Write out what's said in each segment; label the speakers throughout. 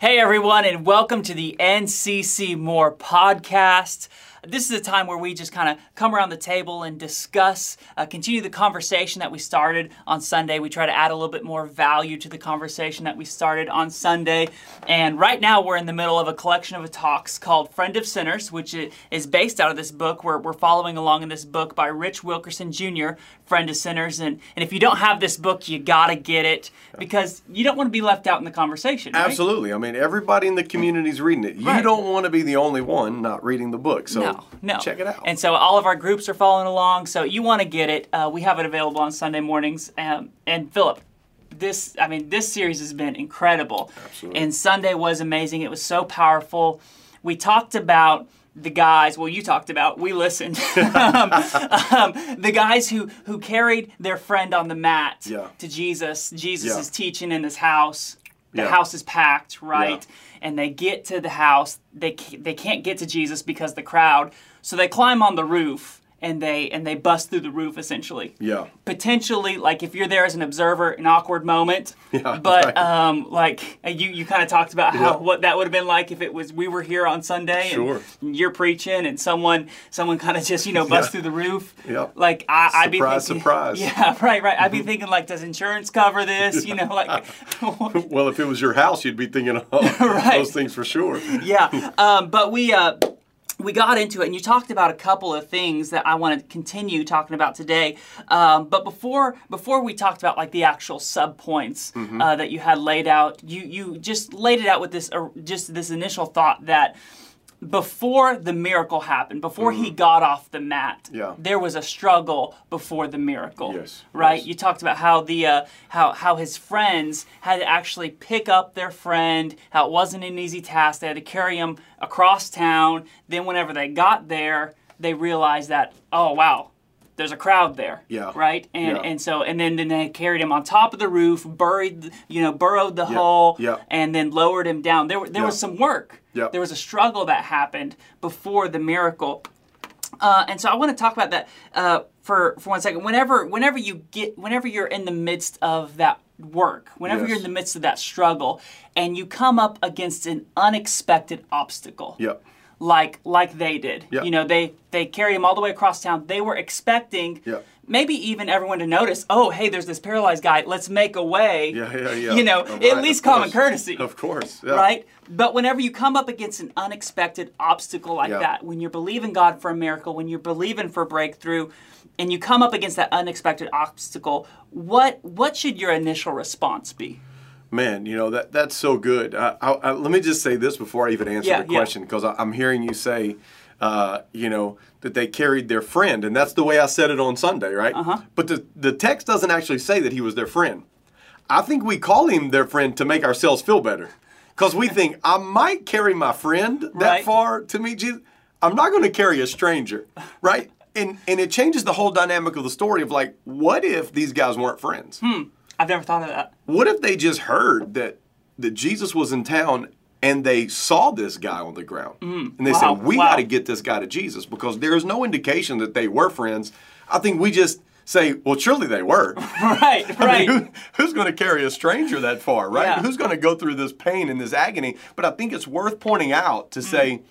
Speaker 1: Hey everyone, and welcome to the NCC More podcast. This is a time where we just kind of come around the table and discuss, uh, continue the conversation that we started on Sunday. We try to add a little bit more value to the conversation that we started on Sunday. And right now we're in the middle of a collection of talks called Friend of Sinners, which is based out of this book. We're, we're following along in this book by Rich Wilkerson Jr., Friend of Sinners. And, and if you don't have this book, you got to get it because you don't want to be left out in the conversation. Right?
Speaker 2: Absolutely. I mean, everybody in the community is reading it. You
Speaker 1: Right.
Speaker 2: don't want to be the only one not reading the book. So
Speaker 1: No, no.
Speaker 2: check it out.
Speaker 1: And so all of our groups are following along. So you want to get it. Uh, we have it available on Sunday mornings. Um, and Philip, this I mean this series has been incredible.
Speaker 2: Absolutely.
Speaker 1: And Sunday was amazing. It was so powerful. We talked about the guys. Well, you talked about. We listened. um, um, the guys who who carried their friend on the mat
Speaker 2: Yeah.
Speaker 1: to Jesus. Jesus
Speaker 2: Yeah.
Speaker 1: is teaching in this house. The
Speaker 2: Yeah.
Speaker 1: house is packed, right? And they get to the house. They they can't get to Jesus because the crowd. So they climb on the roof and they and they bust through the roof essentially.
Speaker 2: yeah.
Speaker 1: Potentially, like if you're there as an observer, an awkward moment.
Speaker 2: Yeah,
Speaker 1: But
Speaker 2: right.
Speaker 1: um, like uh, you you kind of talked about how
Speaker 2: Yeah.
Speaker 1: what that would have been like if it was we were here on Sunday
Speaker 2: Sure.
Speaker 1: and you're preaching and someone someone kind of just you know bust
Speaker 2: Yeah.
Speaker 1: through the roof.
Speaker 2: Yep.
Speaker 1: Like I, I'd be
Speaker 2: Surprise,
Speaker 1: thinking,
Speaker 2: surprise.
Speaker 1: Yeah, right, right. I'd be thinking like, does insurance cover this? You know, like.
Speaker 2: Well, if it was your house, you'd be thinking of
Speaker 1: Right.
Speaker 2: those things for sure.
Speaker 1: yeah um, but we uh, we got into it and you talked about a couple of things that i want to continue talking about today um, but before before we talked about like the actual sub points
Speaker 2: Mm-hmm.
Speaker 1: uh, that you had laid out you you just laid it out with this uh, just this initial thought that before the miracle happened before he got off the mat
Speaker 2: Mm-hmm. Yeah.
Speaker 1: there was a struggle before the miracle
Speaker 2: Yes,
Speaker 1: right
Speaker 2: yes.
Speaker 1: you talked about how the uh, how how his friends had to actually pick up their friend. How it wasn't an easy task. They had to carry him across town. Then whenever they got there, they realized that oh wow, there's a crowd there.
Speaker 2: Yeah.
Speaker 1: Right. And
Speaker 2: Yeah.
Speaker 1: and so and then then they carried him on top of the roof, buried you know burrowed the hole,
Speaker 2: Yeah.
Speaker 1: and then lowered him down. There were- there was some work.
Speaker 2: Yeah.
Speaker 1: There was a struggle that happened before the miracle. Uh, and so I want to talk about that uh, for for one second. Whenever whenever you get whenever you're in the midst of that work, whenever you're in the midst of that struggle, and you come up against an unexpected obstacle,
Speaker 2: Yep.
Speaker 1: like like they did.
Speaker 2: Yeah.
Speaker 1: You know, they they carry him all the way across town. They were expecting
Speaker 2: Yeah.
Speaker 1: Maybe even everyone to notice. Oh, hey, there's this paralyzed guy. Let's make a way.
Speaker 2: Yeah, yeah, yeah.
Speaker 1: You know,
Speaker 2: Oh,
Speaker 1: at least common courtesy
Speaker 2: Of course. Yeah.
Speaker 1: right? But whenever you come up against an unexpected obstacle like
Speaker 2: Yeah.
Speaker 1: that, when you're believing God for a miracle, when you're believing for breakthrough, and you come up against that unexpected obstacle, what what should your initial response be?
Speaker 2: Man, you know that that's so good. I, I, I, let me just say this before I even answer
Speaker 1: Yeah,
Speaker 2: the question, because I'm hearing you say, uh, you know, that they carried their friend, and that's the way I said it on Sunday, right? Uh-huh. But the the text doesn't actually say that he was their friend. I think we call him their friend to make ourselves feel better, because we think I might carry my friend that
Speaker 1: Right.
Speaker 2: far to meet Jesus. I'm not going to carry a stranger, right? And and it changes the whole dynamic of the story of like, what if these guys weren't friends? Hmm.
Speaker 1: I've never thought of that.
Speaker 2: What if they just heard that that Jesus was in town and they saw this guy on the ground and they
Speaker 1: Wow,
Speaker 2: said, "We
Speaker 1: wow.
Speaker 2: got to get this guy to Jesus," because there is no indication that they were friends. I think we just say, "Well, surely they were."
Speaker 1: Right, right.
Speaker 2: mean, who, who's going to carry a stranger that far, right?
Speaker 1: Yeah.
Speaker 2: Who's going to go through this pain and this agony? But I think it's worth pointing out
Speaker 1: Mm.
Speaker 2: to say,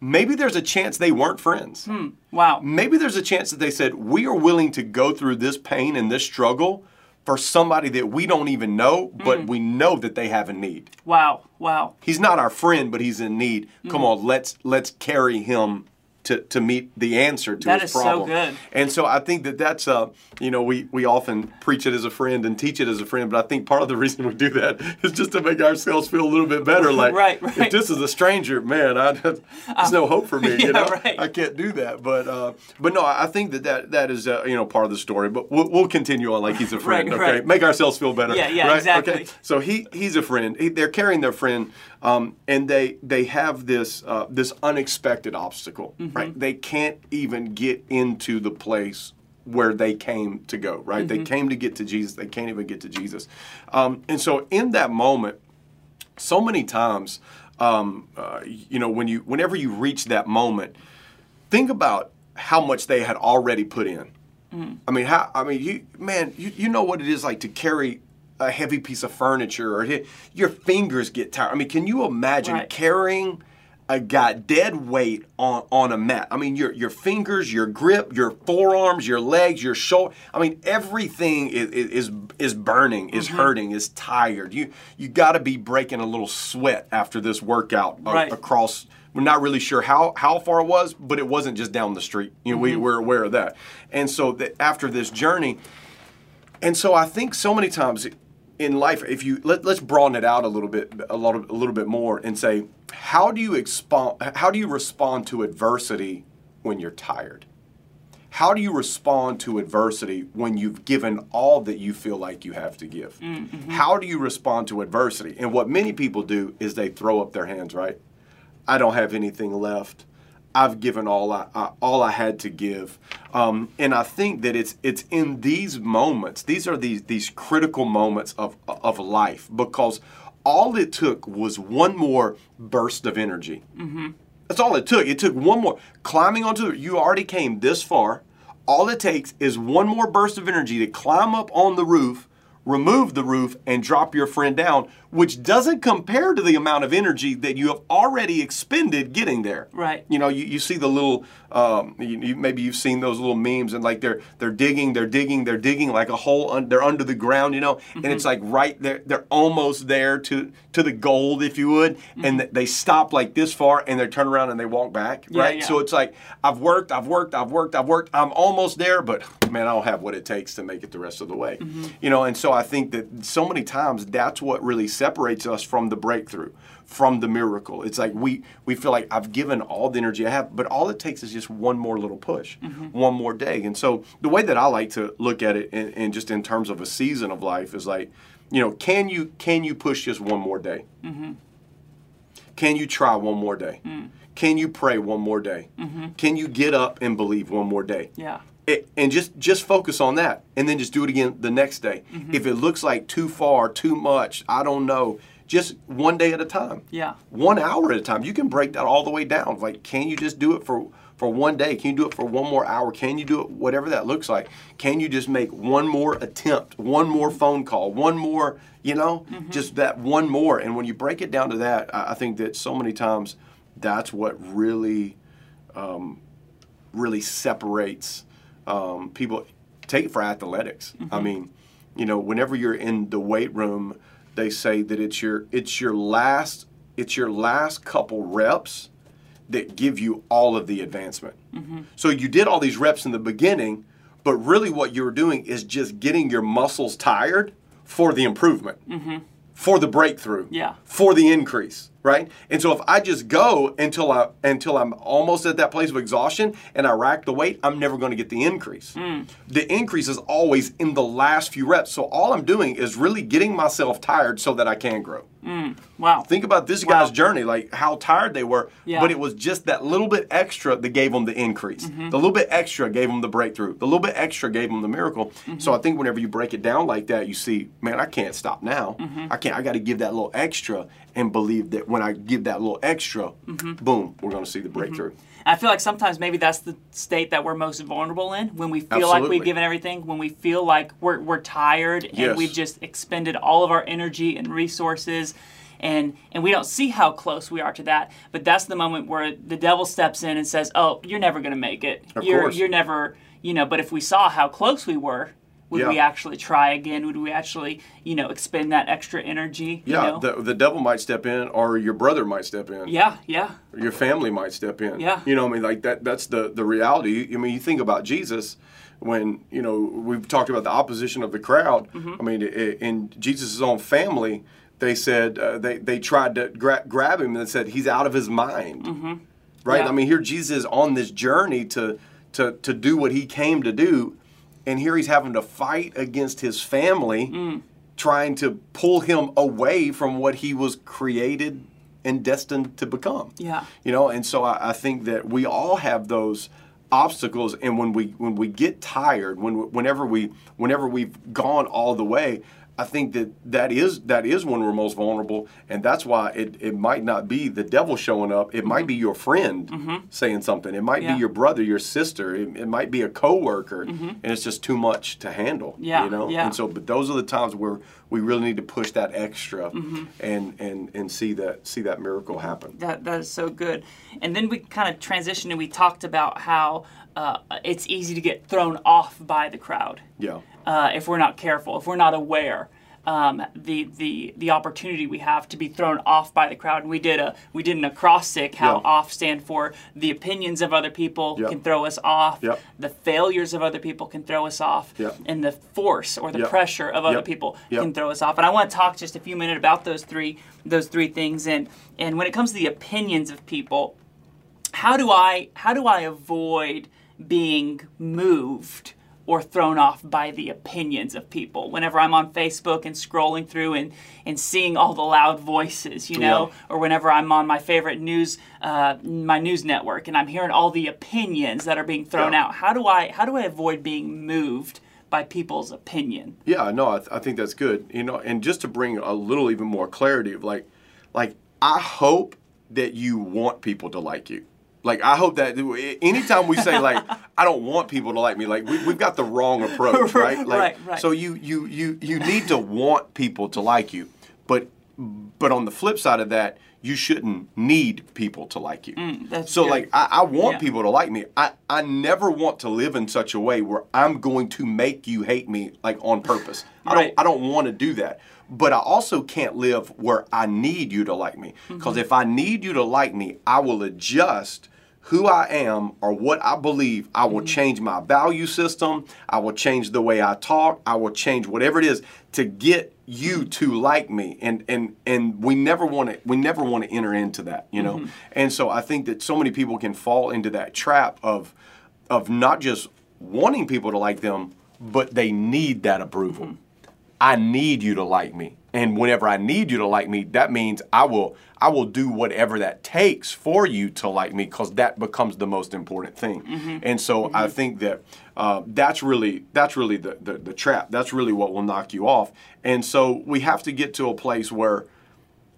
Speaker 2: maybe there's a chance they weren't friends.
Speaker 1: wow.
Speaker 2: Maybe there's a chance that they said, We are willing to go through this pain and this struggle for somebody that we don't even know, but mm. we know that they have a need.
Speaker 1: Wow. Wow.
Speaker 2: He's not our friend, but he's in need. Come mm. on, let's let's carry him to, to meet the answer to
Speaker 1: That
Speaker 2: his
Speaker 1: is so
Speaker 2: problem.
Speaker 1: good.
Speaker 2: And so I think that that's uh you know we we often preach it as a friend and teach it as a friend, but I think part of the reason we do that is just to make ourselves feel a little bit better. Like
Speaker 1: Right, right.
Speaker 2: if this is a stranger, man, I, there's no hope for me.
Speaker 1: yeah,
Speaker 2: you know,
Speaker 1: right.
Speaker 2: I can't do that. But uh, but no, I think that that, that is uh, you know part of the story. But we'll, we'll continue on like he's a friend.
Speaker 1: Right,
Speaker 2: okay,
Speaker 1: right.
Speaker 2: make ourselves feel better.
Speaker 1: Yeah, yeah,
Speaker 2: right?
Speaker 1: exactly.
Speaker 2: Okay. So he he's a friend. He, they're carrying their friend, um, and they they have this uh, this unexpected obstacle.
Speaker 1: Mm-hmm.
Speaker 2: Right, they can't even get into the place where they came to go. Right,
Speaker 1: Mm-hmm.
Speaker 2: they came to get to Jesus. They can't even get to Jesus, um, and so in that moment, so many times, um, uh, you know, when you whenever you reach that moment, think about how much they had already put in. I mean, how? I mean, you man, you, you know what it is like to carry a heavy piece of furniture or hit, your fingers get tired. I mean, can you imagine
Speaker 1: Right.
Speaker 2: carrying a got dead weight on, on a mat? I mean, your your fingers, your grip, your forearms, your legs, your shoulder. I mean, everything is is is burning, is
Speaker 1: Mm-hmm.
Speaker 2: hurting, is tired. You you got to be breaking a little sweat after this workout a-
Speaker 1: Right.
Speaker 2: across. We're not really sure how how far it was, but it wasn't just down the street. You know, we, we're aware of that. And so that after this journey, and so I think so many times in life, if you let, let's broaden it out a little bit, a lot of, a little bit more, and say, how do you expond, How do you respond to adversity when you're tired? How do you respond to adversity when you've given all that you feel like you have to give? Mm-hmm. How do you respond to adversity? And what many people do is they throw up their hands, right? I don't have anything left. I've given all I, I all I had to give, um, and I think that it's it's in these moments. These are these these critical moments of of life because all it took was one more burst of energy. That's all it took. It took one more climbing onto the. You already came this far. All it takes is one more burst of energy to climb up on the roof, remove the roof, and drop your friend down, which doesn't compare to the amount of energy that you have already expended getting there.
Speaker 1: Right.
Speaker 2: You know, you, you see the little, um, you, you, maybe you've seen those little memes, and like they're they're digging, they're digging, they're digging like a hole. Un, they're under the ground, you know, and it's mm-hmm. like right there. They're almost there to to the gold, if you would, and th- they stop like this far, and they turn around and they walk back.
Speaker 1: Yeah,
Speaker 2: right.
Speaker 1: yeah.
Speaker 2: So it's like I've worked, I've worked, I've worked, I've worked. I'm almost there, but man, I don't have what it takes to make it the rest of the way. Mm-hmm. You know, and so I think that so many times that's what really separates us from the breakthrough, from the miracle. It's like we we feel like I've given all the energy I have, but all it takes is just one more little push, mm-hmm. one more day. And so the way that I like to look at it, and, and just in terms of a season of life, is like, you know, can you can you push just one more day? Mm-hmm. Can you try one more day? Mm. Can you pray one more day? Mm-hmm. Can you get up and believe one more day?
Speaker 1: Yeah.
Speaker 2: It, and just just focus on that and then just do it again the next day. If it looks like too far too much i don't know. Just one day at a time.
Speaker 1: Yeah.
Speaker 2: one hour at a time. You can break that all the way down. Like can you just do it for for one day? Can you do it for one more hour? Can you do it whatever that looks like? Can you just make one more attempt one more phone call one more you know? Just that one more. And when you break it down to that i, I think that so many times that's what really um, really separates um, people. Take it for athletics. I mm-hmm. mean, you know, whenever you're in the weight room, they say that it's your it's your last it's your last couple reps that give you all of the advancement. Mm-hmm. So you did all these reps in the beginning, but really what you're doing is just getting your muscles tired for the improvement, mm-hmm. for the breakthrough,
Speaker 1: Yeah.
Speaker 2: for the increase, right? And so if I just go until I until I'm almost at that place of exhaustion and I rack the weight, I'm never going to get the increase. Mm. The increase is always in the last few reps. So all I'm doing is really getting myself tired so that I can grow. Mm.
Speaker 1: Wow.
Speaker 2: Think about this guy's journey, like how tired they were,
Speaker 1: Yeah.
Speaker 2: but it was just that little bit extra that gave them the increase. Mm-hmm. The little bit extra gave them the breakthrough. The little bit extra gave them the miracle. Mm-hmm. So I think whenever you break it down like that, you see, man, I can't stop now. Mm-hmm. I can't. I got to give that little extra and believe that when I give that little extra, mm-hmm. boom, we're going to see the mm-hmm. breakthrough.
Speaker 1: I feel like sometimes maybe that's the state that we're most vulnerable in when we feel like we've given everything, when we feel like we're, we're tired and
Speaker 2: Yes.
Speaker 1: we've just expended all of our energy and resources and and we don't see how close we are to that. But that's the moment where the devil steps in and says, "Oh, you're never going to make it.
Speaker 2: Of
Speaker 1: you're
Speaker 2: course.
Speaker 1: you're never, you know, but if we saw how close we were, would
Speaker 2: Yeah.
Speaker 1: we actually try again? Would we actually, you know, expend that extra energy? you
Speaker 2: Yeah,
Speaker 1: know?
Speaker 2: the, the devil might step in, or your brother might step in.
Speaker 1: yeah, yeah.
Speaker 2: your family might step in.
Speaker 1: Yeah.
Speaker 2: You know, I mean, like that. That's the the reality. I mean, you think about Jesus when you know we've talked about the opposition of the crowd.
Speaker 1: Mm-hmm.
Speaker 2: I mean, in Jesus' own family, they said uh, they they tried to gra- grab him and said he's out of his mind. Right.
Speaker 1: Mm-hmm. Yeah.
Speaker 2: I mean, here Jesus is on this journey to to to do what he came to do, and here he's having to fight against his family
Speaker 1: Mm.
Speaker 2: trying to pull him away from what he was created and destined to become.
Speaker 1: Yeah.
Speaker 2: You know, and so I, I think that we all have those obstacles and when we when we get tired when whenever we whenever we've gone all the way I think that that is that is when we're most vulnerable, and that's why it, it might not be the devil showing up. It might be your friend saying something. It might
Speaker 1: Mm-hmm. Yeah.
Speaker 2: be your brother, your sister. It, it might be a coworker, and it's just too much to handle.
Speaker 1: Mm-hmm. Yeah,
Speaker 2: you know.
Speaker 1: yeah.
Speaker 2: And so, but those are the times where we really need to push that extra
Speaker 1: Mm-hmm.
Speaker 2: and and and see that see that miracle happen.
Speaker 1: That that is so good. And then we kind of transitioned and we talked about how uh, it's easy to get thrown off by the crowd
Speaker 2: Yeah.
Speaker 1: Uh, if we're not careful, if we're not aware. Um, the the the opportunity we have to be thrown off by the crowd, and we did a we did an acrostic how
Speaker 2: Yeah.
Speaker 1: off stand for the opinions of other people can throw us off, the failures of other people can throw us off, and the force or the pressure of other people can throw us off. And I want to talk just a few minutes about those three those three things. And and when it comes to the opinions of people, how do I how do I avoid being moved or thrown off by the opinions of people whenever I'm on Facebook and scrolling through and, and seeing all the loud voices, you know,
Speaker 2: Yeah.
Speaker 1: or whenever I'm on my favorite news uh, my news network and I'm hearing all the opinions that are being thrown
Speaker 2: Yeah.
Speaker 1: out. How do I how do I avoid being moved by people's opinion?
Speaker 2: Yeah, no, I, th- I think that's good. You know, and just to bring a little even more clarity of like, like I hope that you want people to like you. Like I hope that anytime we say like I don't want people to like me, like we, we've got the wrong approach, right? Like,
Speaker 1: Right, right.
Speaker 2: So you you you you need to want people to like you, but but on the flip side of that, you shouldn't need people to like you.
Speaker 1: Mm, that's
Speaker 2: so
Speaker 1: good.
Speaker 2: like I, I want
Speaker 1: Yeah.
Speaker 2: people to like me. I, I never want to live in such a way where I'm going to make you hate me like on purpose. I don't I don't want to do that. But I also can't live where I need you to like me. Because
Speaker 1: Mm-hmm.
Speaker 2: if I need you to like me, I will adjust who I am or what I believe. I will mm-hmm. change my value system. I will change the way I talk. I will change whatever it is to get you mm-hmm. to like me. And and and we never want to we never want to enter into that, you know. Mm-hmm. And so I think that so many people can fall into that trap of of not just wanting people to like them, but they need that approval. I need you to like me. And whenever I need you to like me, that means I will I will do whatever that takes for you to like me because that becomes the most important thing. And so I think that uh, that's really that's really the, the the trap. That's really what will knock you off. And so we have to get to a place where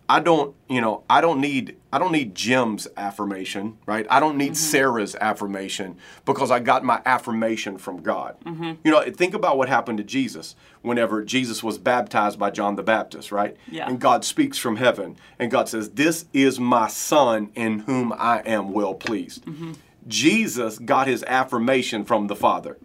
Speaker 2: I don't, you know, I don't need I don't need Jim's affirmation, right? I don't need mm-hmm. Sarah's affirmation because I got my affirmation from God. Mm-hmm. You know, think about what happened to Jesus whenever Jesus was baptized by John the Baptist, right?
Speaker 1: Yeah.
Speaker 2: And God speaks from heaven and God says, "This is my son in whom I am well pleased." Mm-hmm. Jesus got his affirmation from the Father.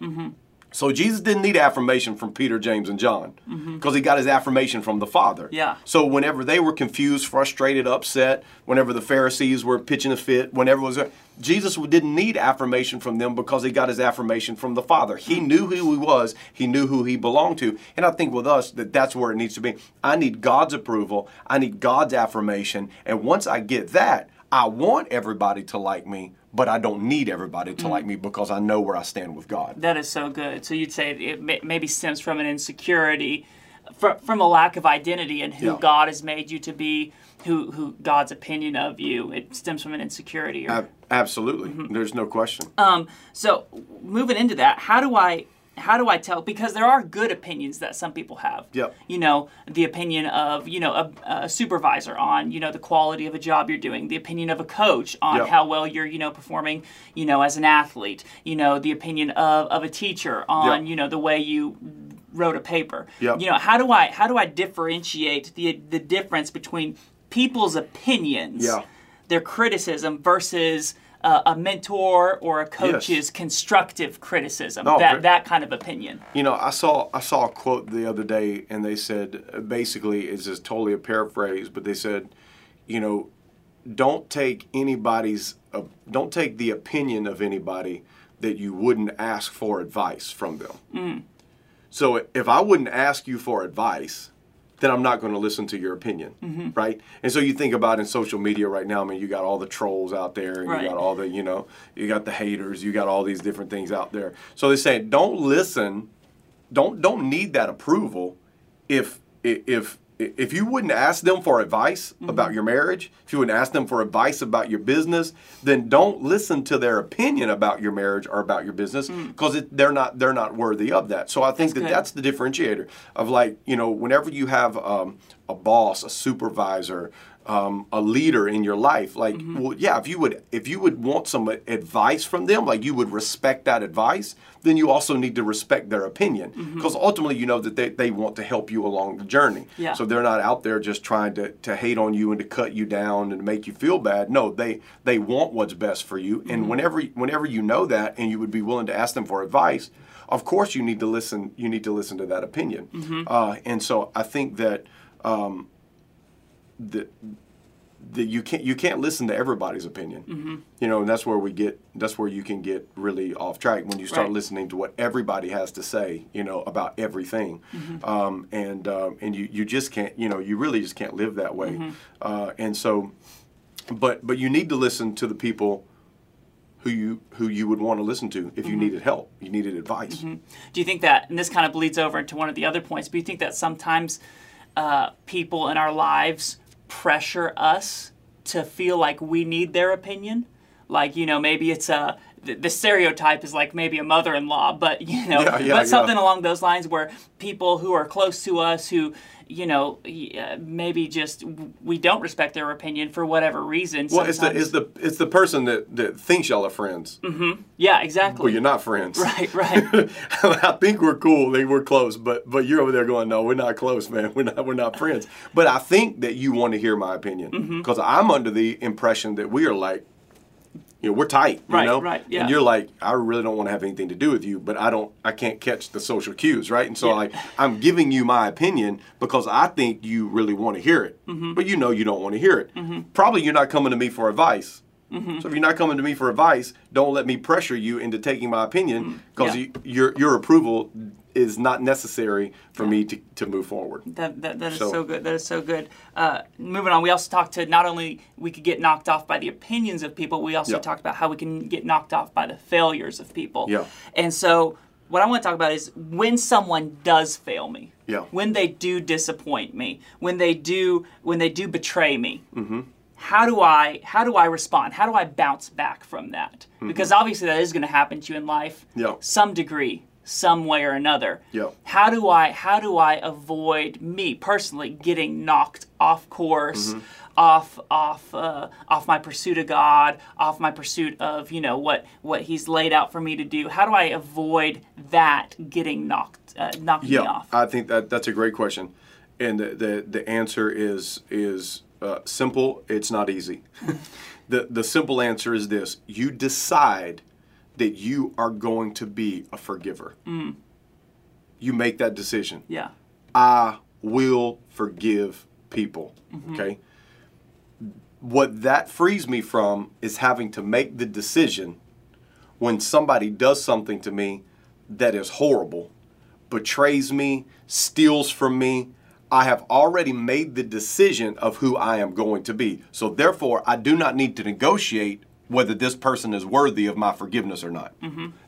Speaker 2: So Jesus didn't need affirmation from Peter, James, and John mm-hmm. because he got his affirmation from the Father.
Speaker 1: Yeah.
Speaker 2: So whenever they were confused, frustrated, upset, whenever the Pharisees were pitching a fit, whenever it was Jesus didn't need affirmation from them because he got his affirmation from the Father. He mm-hmm. knew who he was, he knew who he belonged to. And I think with us that that's where it needs to be. I need God's approval, I need God's affirmation, and once I get that, I want everybody to like me, but I don't need everybody to like me because I know where I stand with God.
Speaker 1: That is so good. So you'd say it may, maybe stems from an insecurity, from, from a lack of identity and who
Speaker 2: Yeah.
Speaker 1: God has made you to be, who who God's opinion of you. It stems from an insecurity. Or,
Speaker 2: Ab- Absolutely. There's no question.
Speaker 1: Um, so moving into that, how do I how do I tell? Because there are good opinions that some people have.
Speaker 2: Yep.
Speaker 1: You know, the opinion of you know a, a supervisor on you know the quality of a job you're doing, the opinion of a coach on
Speaker 2: Yep.
Speaker 1: how well you're you know performing you know as an athlete. You know, the opinion of of a teacher on
Speaker 2: Yep.
Speaker 1: you know the way you wrote a paper.
Speaker 2: Yep.
Speaker 1: You know, how do I how do I differentiate the the difference between people's opinions,
Speaker 2: Yeah.
Speaker 1: their criticism versus uh, a mentor or a coach's constructive criticism,
Speaker 2: No,
Speaker 1: that that kind of opinion.
Speaker 2: You know, I saw I saw a quote the other day, and they said basically it's just totally a paraphrase, but they said, you know, don't take anybody's uh, don't take the opinion of anybody that you wouldn't ask for advice from them. So if I wouldn't ask you for advice, then I'm not going to listen to your opinion, mm-hmm. right? And so you think about in social media right now. I mean, you got all the trolls out there, and
Speaker 1: Right.
Speaker 2: you got all the you know, you got the haters, you got all these different things out there. So they say don't listen, don't don't need that approval if if if you wouldn't ask them for advice about your marriage, if you wouldn't ask them for advice about your business, then don't listen to their opinion about your marriage or about your business because they're not they're not worthy of that. So I think that
Speaker 1: good.
Speaker 2: that's the differentiator of like you know whenever you have um, a boss, a supervisor. Um, a leader in your life, like, well, yeah, if you would, if you would want some advice from them, like you would respect that advice, then you also need to respect their opinion, because ultimately, you know that they, they want to help you along the journey.
Speaker 1: Yeah.
Speaker 2: So they're not out there just trying to, to hate on you and to cut you down and make you feel bad. No, they they want what's best for you. And whenever whenever you know that and you would be willing to ask them for advice, of course you need to listen. You need to listen to that opinion. Uh, and so I think that um, that that you can't you can't listen to everybody's opinion.
Speaker 1: Mm-hmm.
Speaker 2: You know, and that's where we get that's where you can get really off track when you start
Speaker 1: Right.
Speaker 2: listening to what everybody has to say. You know about everything,
Speaker 1: Mm-hmm.
Speaker 2: um, and um, and you you just can't you know you really just can't live that way.
Speaker 1: Mm-hmm.
Speaker 2: Uh, and so, but but you need to listen to the people who you who you would want to listen to if you
Speaker 1: Mm-hmm.
Speaker 2: needed help, you needed advice.
Speaker 1: Do you think that, and this kind of bleeds over into one of the other points, but do you think that sometimes uh, people in our lives pressure us to feel like we need their opinion? Like, you know, maybe it's a, the, the stereotype is like maybe a mother in law, but, you know,
Speaker 2: Yeah, yeah,
Speaker 1: but something
Speaker 2: yeah.
Speaker 1: along those lines where people who are close to us who, you know, uh, maybe just we don't respect their opinion for whatever reason.
Speaker 2: Well, it's the it's the it's the person that, that thinks y'all are friends, Mm-hmm.
Speaker 1: yeah, exactly.
Speaker 2: Well, you're not friends.
Speaker 1: Right, right.
Speaker 2: I think we're cool. They we're close, but but you're over there going, no, we're not close, man. We're not we're not friends. But I think that you want to hear my opinion
Speaker 1: Mm-hmm.
Speaker 2: because I'm under the impression that we are like, you know, we're tight. You
Speaker 1: Right,
Speaker 2: know,
Speaker 1: right, yeah.
Speaker 2: And you're like, I really don't want to have anything to do with you, but I don't, I can't catch the social cues, right? And so
Speaker 1: Yeah.
Speaker 2: like, I'm giving you my opinion because I think you really want to hear it,
Speaker 1: Mm-hmm.
Speaker 2: but you know you don't want to hear it. Probably you're not coming to me for advice.
Speaker 1: Mm-hmm.
Speaker 2: So if you're not coming to me for advice, don't let me pressure you into taking my opinion because
Speaker 1: Mm, Yeah.
Speaker 2: you, your your approval is not necessary for me to, to move forward.
Speaker 1: That, that, that is
Speaker 2: So-
Speaker 1: so, good. That is so good. Uh, moving on, we also talked to not only we could get knocked off by the opinions of people, we also
Speaker 2: Yeah.
Speaker 1: talked about how we can get knocked off by the failures of people.
Speaker 2: Yeah.
Speaker 1: And so, what I want to talk about is when someone does fail me.
Speaker 2: Yeah.
Speaker 1: When they do disappoint me. When they do when they do betray me.
Speaker 2: Mm-hmm.
Speaker 1: How do I how do I respond? How do I bounce back from that?
Speaker 2: Mm-hmm.
Speaker 1: Because obviously that is going to happen to you in life.
Speaker 2: Yeah.
Speaker 1: Some degree, some way or another
Speaker 2: Yeah.
Speaker 1: how do i how do i avoid me personally getting knocked off course
Speaker 2: Mm-hmm.
Speaker 1: off off uh, off my pursuit of god off my pursuit of you know what what he's laid out for me to do how do i avoid that getting knocked uh, knocking me
Speaker 2: Yeah,
Speaker 1: off
Speaker 2: I think that that's a great question, and the the, the answer is is uh, simple. It's not easy. the The simple answer is this: you decide that you are going to be a forgiver. Mm. You make that decision.
Speaker 1: yeah
Speaker 2: I will forgive people. Mm-hmm. Okay. What that frees me from is having to make the decision when somebody does something to me that is horrible, betrays me, steals from me. I have already made the decision of who I am going to be. So therefore, I do not need to negotiate whether this person is worthy of my forgiveness or not.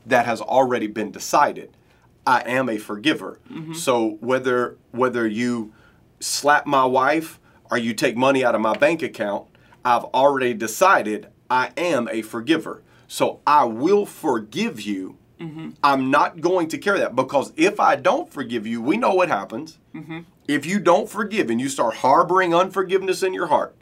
Speaker 2: That has already been decided. I am a forgiver. So whether whether you slap my wife or you take money out of my bank account, I've already decided I am a forgiver. So I will forgive you. I'm not going to carry that because if I don't forgive you, we know what happens. If you don't forgive and you start harboring unforgiveness in your heart,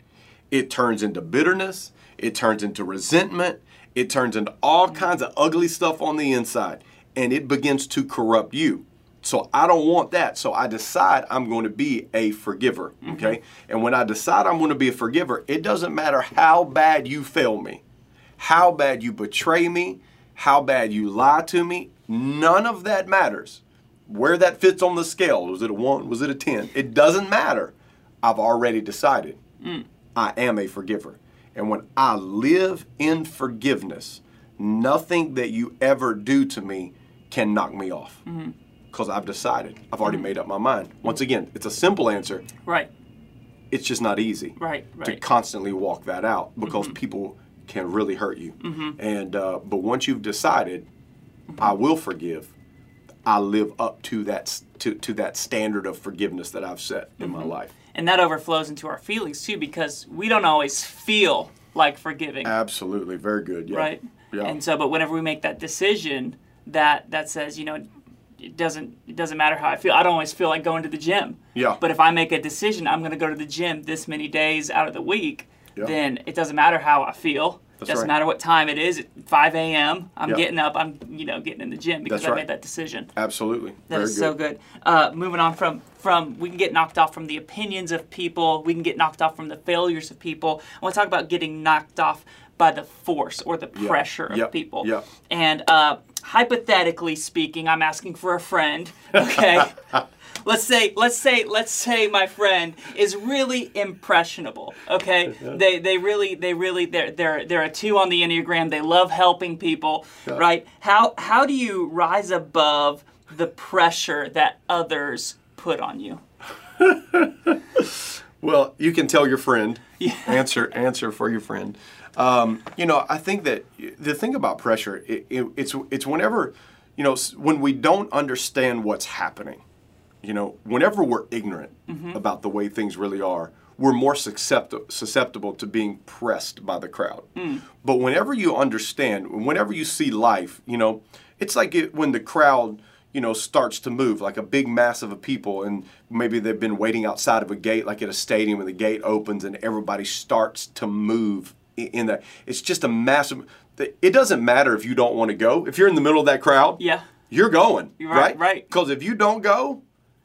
Speaker 2: it turns into bitterness, it turns into resentment, it turns into all mm-hmm. kinds of ugly stuff on the inside, and it begins to corrupt you. So I don't want that. So I decide I'm going to be a forgiver. Mm-hmm. Okay. And when I decide I'm going to be a forgiver, it doesn't matter how bad you fail me, how bad you betray me, how bad you lie to me. None of that matters. Where that fits on the scale, was it a one? Was it a 10? It doesn't matter. I've already decided mm. I am a forgiver. And when I live in forgiveness, nothing that you ever do to me can knock me off. Because I've decided. I've already made up my mind. Once again, it's a simple answer.
Speaker 1: right
Speaker 2: It's just not easy
Speaker 1: right
Speaker 2: to
Speaker 1: right Mm-hmm.
Speaker 2: constantly walk that out because people can really hurt you. And uh, but once you've decided,
Speaker 1: Mm-hmm.
Speaker 2: I will forgive. I live up to that to, to that standard of forgiveness that I've set in
Speaker 1: Mm-hmm.
Speaker 2: my life.
Speaker 1: And that overflows into our feelings too because we don't always feel like forgiving,
Speaker 2: Absolutely, very good. Yeah.
Speaker 1: right?
Speaker 2: Yeah.
Speaker 1: And so, but whenever we make that decision, that that says, you know, it doesn't it doesn't matter how I feel. I don't always feel like going to the gym.
Speaker 2: Yeah.
Speaker 1: But if I make a decision, I'm going to go to the gym this many days out of the week,
Speaker 2: Yeah.
Speaker 1: then it doesn't matter how I feel.
Speaker 2: That's
Speaker 1: doesn't
Speaker 2: right.
Speaker 1: matter what time it is. At 5 a.m. I'm
Speaker 2: Yeah.
Speaker 1: getting up. I'm you know getting in the gym because I made that decision.
Speaker 2: Absolutely.
Speaker 1: That
Speaker 2: very
Speaker 1: is so good. Uh, moving on from from we can get knocked off from the opinions of people. We can get knocked off from the failures of people. I want to talk about getting knocked off by the force or the pressure of
Speaker 2: Yep.
Speaker 1: people.
Speaker 2: Yeah.
Speaker 1: And uh, hypothetically speaking, I'm asking for a friend. Okay. let's say let's say let's say my friend is really impressionable okay they they really they really they're they're they're a two on the enneagram they love helping people right how how do you rise above the pressure that others put on you
Speaker 2: Well, you can tell your friend. Answer answer for your friend. Um, you know, I think that the thing about pressure, it, it, it's it's whenever, you know, when we don't understand what's happening. You know, whenever we're ignorant about the way things really are, we're more susceptible susceptible to being pressed by the crowd. But whenever you understand, whenever you see life, you know, it's like it, when the crowd you know, starts to move like a big mass of people, and maybe they've been waiting outside of a gate, like at a stadium, and the gate opens and everybody starts to move in that. It's just a massive. It doesn't matter if you don't want to go. If you're in the middle of that crowd,
Speaker 1: Yeah.
Speaker 2: you're going,
Speaker 1: You're right,
Speaker 2: right?
Speaker 1: right.
Speaker 2: Because if you don't go,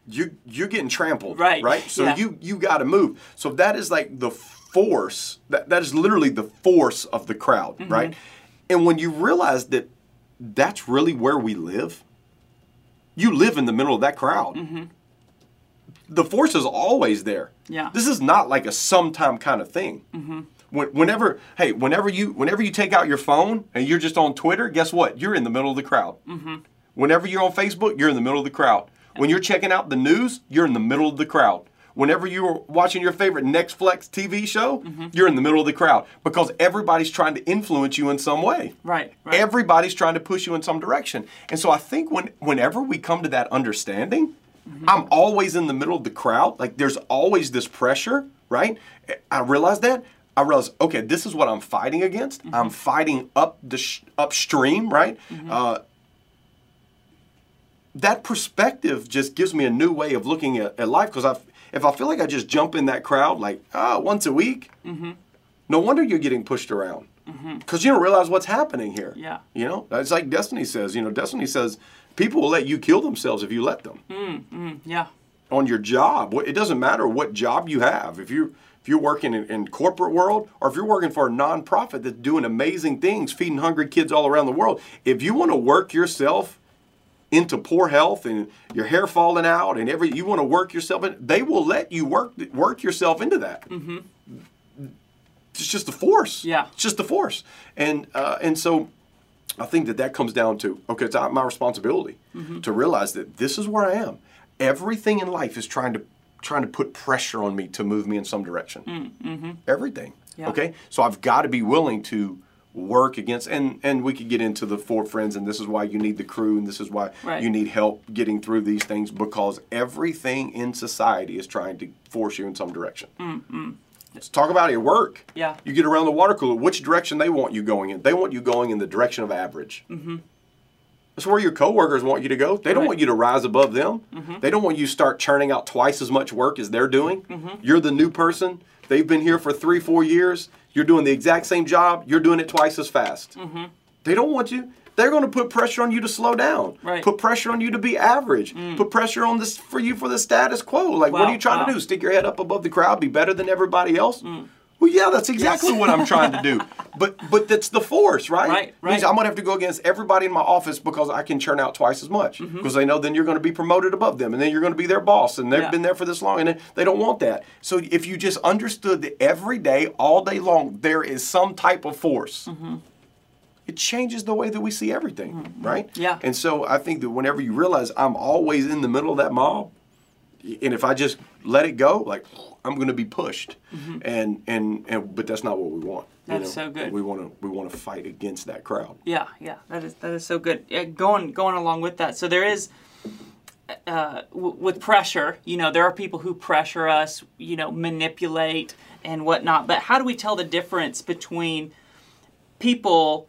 Speaker 2: you you're getting trampled,
Speaker 1: Right,
Speaker 2: Right. So
Speaker 1: yeah.
Speaker 2: you you got to move. So that is like the force. That that is literally the force of the crowd,
Speaker 1: Mm-hmm.
Speaker 2: right? And when you realize that that's really where we live, you live in the middle of that crowd. The force is always there.
Speaker 1: Mm-hmm. Yeah.
Speaker 2: This is not like a sometime kind of thing. When, whenever, hey, whenever you whenever you take out your phone and you're just on Twitter, guess what? You're in the middle of the crowd. Mm-hmm. Whenever you're on Facebook, you're in the middle of the crowd. When you're checking out the news, you're in the middle of the crowd. Whenever you're watching your favorite Netflix TV show, mm-hmm. you're in the middle of the crowd because everybody's trying to influence you in some way.
Speaker 1: Right, right.
Speaker 2: Everybody's trying to push you in some direction. And so I think when whenever we come to that understanding, mm-hmm. I'm always in the middle of the crowd. Like there's always this pressure, right? I realize that. I realize, okay, this is what I'm fighting against. I'm fighting up the sh- upstream, right? Uh, that perspective just gives me a new way of looking at, at life because if I feel like I just jump in that crowd like ah once a week, no wonder you're getting pushed around because you don't realize what's happening here.
Speaker 1: Yeah.
Speaker 2: you know, it's like Destiny says. You know, Destiny says people will let you kill themselves if you let them Mm,
Speaker 1: yeah.
Speaker 2: on your job. It doesn't matter what job you have. If you if you're working in, in corporate world or if you're working for a nonprofit that's doing amazing things, feeding hungry kids all around the world, if you want to work yourself into poor health and your hair falling out and every you want to work yourself in, they will let you work work yourself into that. It's just the force.
Speaker 1: Yeah.
Speaker 2: it's just the force, and uh, and so I think that that comes down to okay, it's my responsibility
Speaker 1: Mm-hmm.
Speaker 2: to realize that this is where I am. Everything in life is trying to trying to put pressure on me to move me in some direction. Everything.
Speaker 1: Mm, Yeah.
Speaker 2: Okay, so I've got to be willing to work against and and we could get into the four friends and this is why you need the crew and this is why
Speaker 1: Right.
Speaker 2: you need help getting through these things because everything in society is trying to force you in some direction Let's talk about your work.
Speaker 1: Yeah.
Speaker 2: You get around the water cooler, which direction they want you going in? They want you going in the direction of average. Mm-hmm. That's where your coworkers want you to go. They don't want you to rise above them. Mm-hmm. They don't want you to start churning out twice as much work as they're doing. Mm-hmm. You're the new person. They've been here for three, four years. You're doing the exact same job. You're doing it twice as fast. Mm-hmm. They don't want you. They're going to put pressure on you to slow down.
Speaker 1: Right.
Speaker 2: Put pressure on you to be average. Mm. Put pressure on this for you for the status quo. Like, what are you trying
Speaker 1: wow.
Speaker 2: to uh, do? Stick your head up above the crowd, be better than everybody else? Mm. Well, yeah, that's exactly what I'm trying to do. But but that's the force, right?
Speaker 1: Right,
Speaker 2: Means
Speaker 1: right.
Speaker 2: I'm gonna have to go against everybody in my office because I can churn out twice as much.
Speaker 1: Mm-hmm.
Speaker 2: Because they know then you're going to be promoted above them, and then you're going to be their boss, and they've
Speaker 1: Yeah.
Speaker 2: been there for this long, and they- don't want that. So if you just understood that every day, all day long, there is some type of force. It changes the way that we see everything, right?
Speaker 1: Mm-hmm. Yeah.
Speaker 2: And so I think that whenever you realize I'm always in the middle of that mob, and if I just let it go, like I'm going to be pushed, and and and but that's not what we want. you
Speaker 1: Mm-hmm. That's
Speaker 2: know?
Speaker 1: so good.
Speaker 2: We want to we want to fight against that crowd.
Speaker 1: Yeah, yeah, that is that is so good. Yeah, going going along with that, so there is uh, w- with pressure, you know, there are people who pressure us, you know, manipulate and whatnot. But how do we tell the difference between people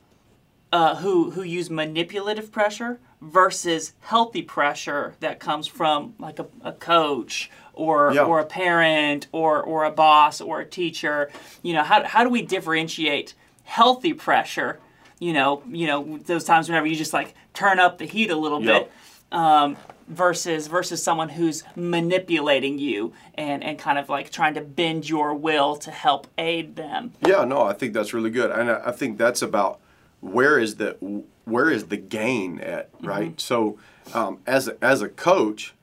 Speaker 1: uh, who who use manipulative pressure versus healthy pressure that comes from like a, a coach or
Speaker 2: Yeah.
Speaker 1: or a parent or or a boss or a teacher? You know, how how do we differentiate healthy pressure? You know, you know those times whenever you just like turn up the heat a little
Speaker 2: Yeah.
Speaker 1: bit um, versus versus someone who's manipulating you and and kind of like trying to bend your will to help aid them.
Speaker 2: Yeah, no, I think that's really good, and I, I think that's about where is the where is the gain at, right? So, um, as a, as a coach,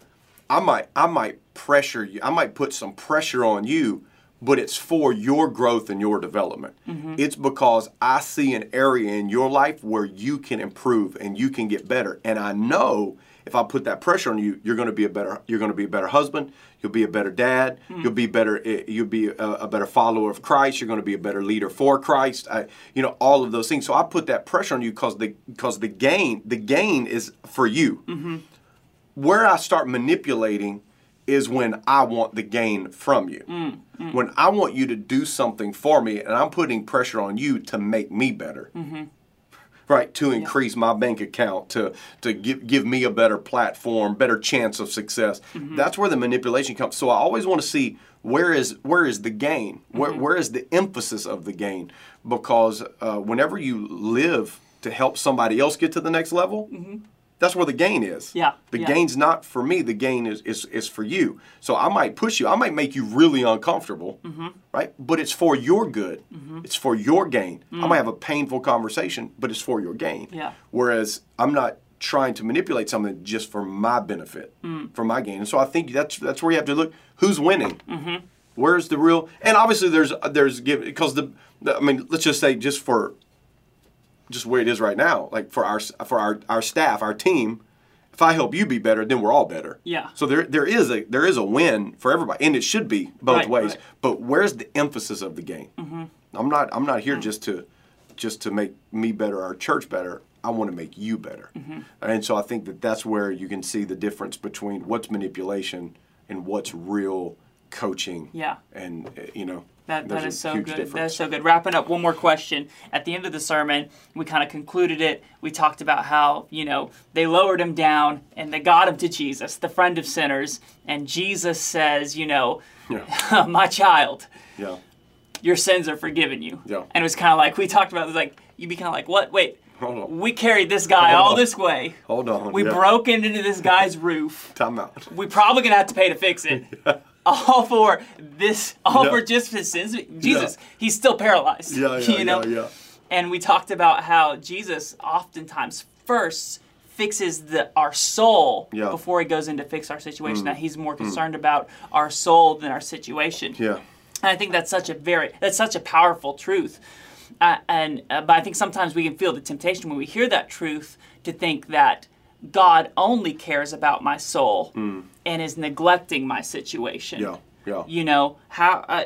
Speaker 2: I might I might pressure you, I might put some pressure on you, but it's for your growth and your development. It's because I see an area in your life where you can improve and you can get better, and I know if I put that pressure on you, you're going to be a better you're going to be a better husband. You'll be a better dad. Hmm. You'll be better. eh, You'll be a, a better follower of Christ. You're going to be a better leader for Christ. I, you know all of those things. So I put that pressure on you because the because the gain the gain is for you. Mm-hmm. Where I start manipulating is when I want the gain from you. Mm, mm. When I want you to do something for me, and I'm putting pressure on you to make me better mm-hmm. Right to increase my bank account to to give give me a better platform better chance of success. Mm-hmm. That's where the manipulation comes. So i always want to see where is where is the gain? Where, mm-hmm. where is the emphasis of the gain? Because uh, whenever you live to help somebody else get to the next level mm-hmm. That's where the gain is
Speaker 1: Yeah,
Speaker 2: the
Speaker 1: yeah.
Speaker 2: gain's not for me the gain is, is is for you so i might push you i might make you really uncomfortable
Speaker 1: Mm-hmm.
Speaker 2: right but it's for your good it's for your gain i might have a painful conversation but it's for your gain
Speaker 1: Mm. Yeah.
Speaker 2: whereas i'm not trying to manipulate something just for my benefit
Speaker 1: Mm.
Speaker 2: for my gain and so i think that's that's where you have to look who's winning
Speaker 1: Mm-hmm.
Speaker 2: where's the real and obviously there's there's give because the, the i mean let's just say just for just where it is right now like for our for our, our staff our team if i help you be better then we're all better
Speaker 1: Yeah.
Speaker 2: so there there is a there is a win for everybody and it should be both
Speaker 1: Right,
Speaker 2: ways
Speaker 1: right.
Speaker 2: but where's the emphasis of the game i'm not i'm not here just to just to make me better our church better i want to make you better
Speaker 1: Mm-hmm.
Speaker 2: and so i think that that's where you can see the difference between what's manipulation and what's real coaching
Speaker 1: Yeah.
Speaker 2: and you know
Speaker 1: That,
Speaker 2: there's
Speaker 1: that so good. That
Speaker 2: difference.
Speaker 1: is so good. Wrapping up, one more question. At the end of the sermon, we kind of concluded it. We talked about how, you know, they lowered him down and they got him to Jesus, the friend of sinners. And Jesus says, you know,
Speaker 2: yeah
Speaker 1: my child,
Speaker 2: yeah
Speaker 1: your sins are forgiven you.
Speaker 2: Yeah.
Speaker 1: And it was kind of like, we talked about it, like, you'd be kind of like, what? Wait,
Speaker 2: Hold on.
Speaker 1: we carried this guy
Speaker 2: Hold
Speaker 1: all
Speaker 2: on.
Speaker 1: this way.
Speaker 2: hold on
Speaker 1: We
Speaker 2: yeah.
Speaker 1: broke into this guy's roof.
Speaker 2: time out
Speaker 1: We're probably gonna have to pay to fix it. All for this, all
Speaker 2: Yeah.
Speaker 1: for just his sins. Jesus, he's still paralyzed.
Speaker 2: yeah yeah
Speaker 1: you know.
Speaker 2: yeah yeah
Speaker 1: And we talked about how Jesus oftentimes first fixes the our soul
Speaker 2: Yeah. Mm.
Speaker 1: before he goes in to fix our situation. That he's more concerned about our soul than our situation.
Speaker 2: yeah
Speaker 1: And I think that's such a very that's such a powerful truth. Uh, and uh, but I think sometimes we can feel the temptation when we hear that truth to think that God only cares about my soul and is neglecting my situation.
Speaker 2: Mm. yeah yeah
Speaker 1: You know how uh,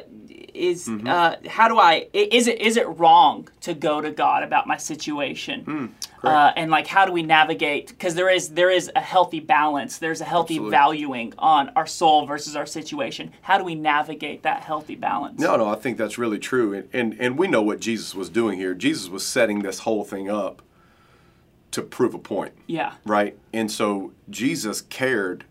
Speaker 1: is
Speaker 2: Mm-hmm.
Speaker 1: uh, how do I is it is it wrong to go to God about my situation?
Speaker 2: Hmm,
Speaker 1: uh, and like how do we navigate because there is there is a healthy balance there's a healthy
Speaker 2: Absolutely.
Speaker 1: valuing on our soul versus our situation how do we navigate that healthy balance
Speaker 2: No, no, I think that's really true, and, and and we know what Jesus was doing here. Jesus was setting this whole thing up to prove a point,
Speaker 1: yeah
Speaker 2: right? And so Jesus cared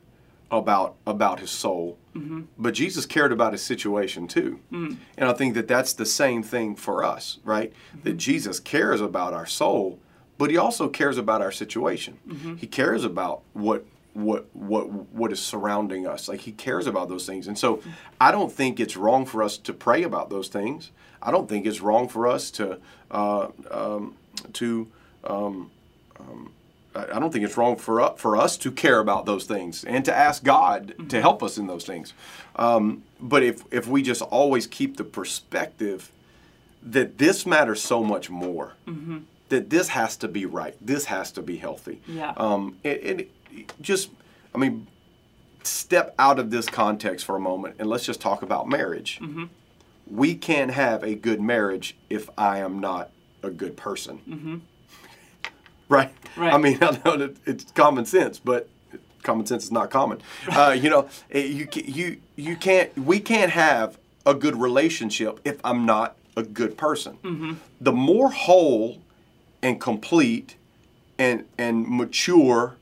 Speaker 2: about about his soul, mm-hmm. but Jesus cared about his situation too. Mm. And I think that that's the same thing for us, right? Mm-hmm. That Jesus cares about our soul, but he also cares about our situation. Mm-hmm. He cares about what what what what is surrounding us. Like he cares about those things. And so I don't think it's wrong for us to pray about those things. I don't think it's wrong for us to uh, um, to um, Um, I I don't think it's wrong for us, for us to care about those things and to ask God to mm-hmm. help us in those things. Um, but if if we just always keep the perspective that this matters so much more, mm-hmm. that this has to be right, this has to be healthy.
Speaker 1: Yeah.
Speaker 2: Um, and, and just, I mean, step out of this context for a moment and let's just talk about marriage. Mm-hmm. We can't have a good marriage if I am not a good person. Right?
Speaker 1: Right.
Speaker 2: I mean, I know that it's common sense, but common sense is not common. Uh, you know, eh, you you you can't. We can't have a good relationship if I'm not a good person. The more whole and complete and and mature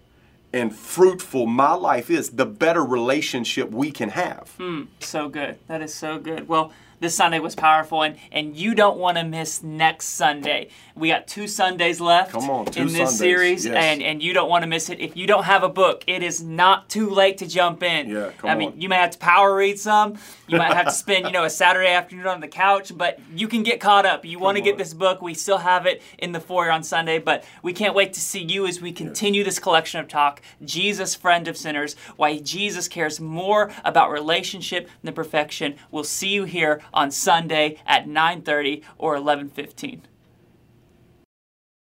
Speaker 2: and fruitful my life is, the better relationship we can have.
Speaker 1: So good. That is so good. Well, this Sunday was powerful, and, and you don't want to miss next Sunday. We got two Sundays left
Speaker 2: Come on,
Speaker 1: in this
Speaker 2: Sundays,
Speaker 1: series,
Speaker 2: yes.
Speaker 1: and, and you don't want to miss it. If you don't have a book, it is not too late to jump in.
Speaker 2: Yeah, come
Speaker 1: I mean,
Speaker 2: on.
Speaker 1: you may have to power read some. You might have to spend, you know, a Saturday afternoon on the couch, but you can get caught up. You want to get this book. We still have it in the foyer on Sunday, but we can't wait to see you as we continue this collection of talk. Jesus, friend of sinners, why Jesus cares more about relationship than perfection. We'll see you here on Sunday at 9:30 or 11:15.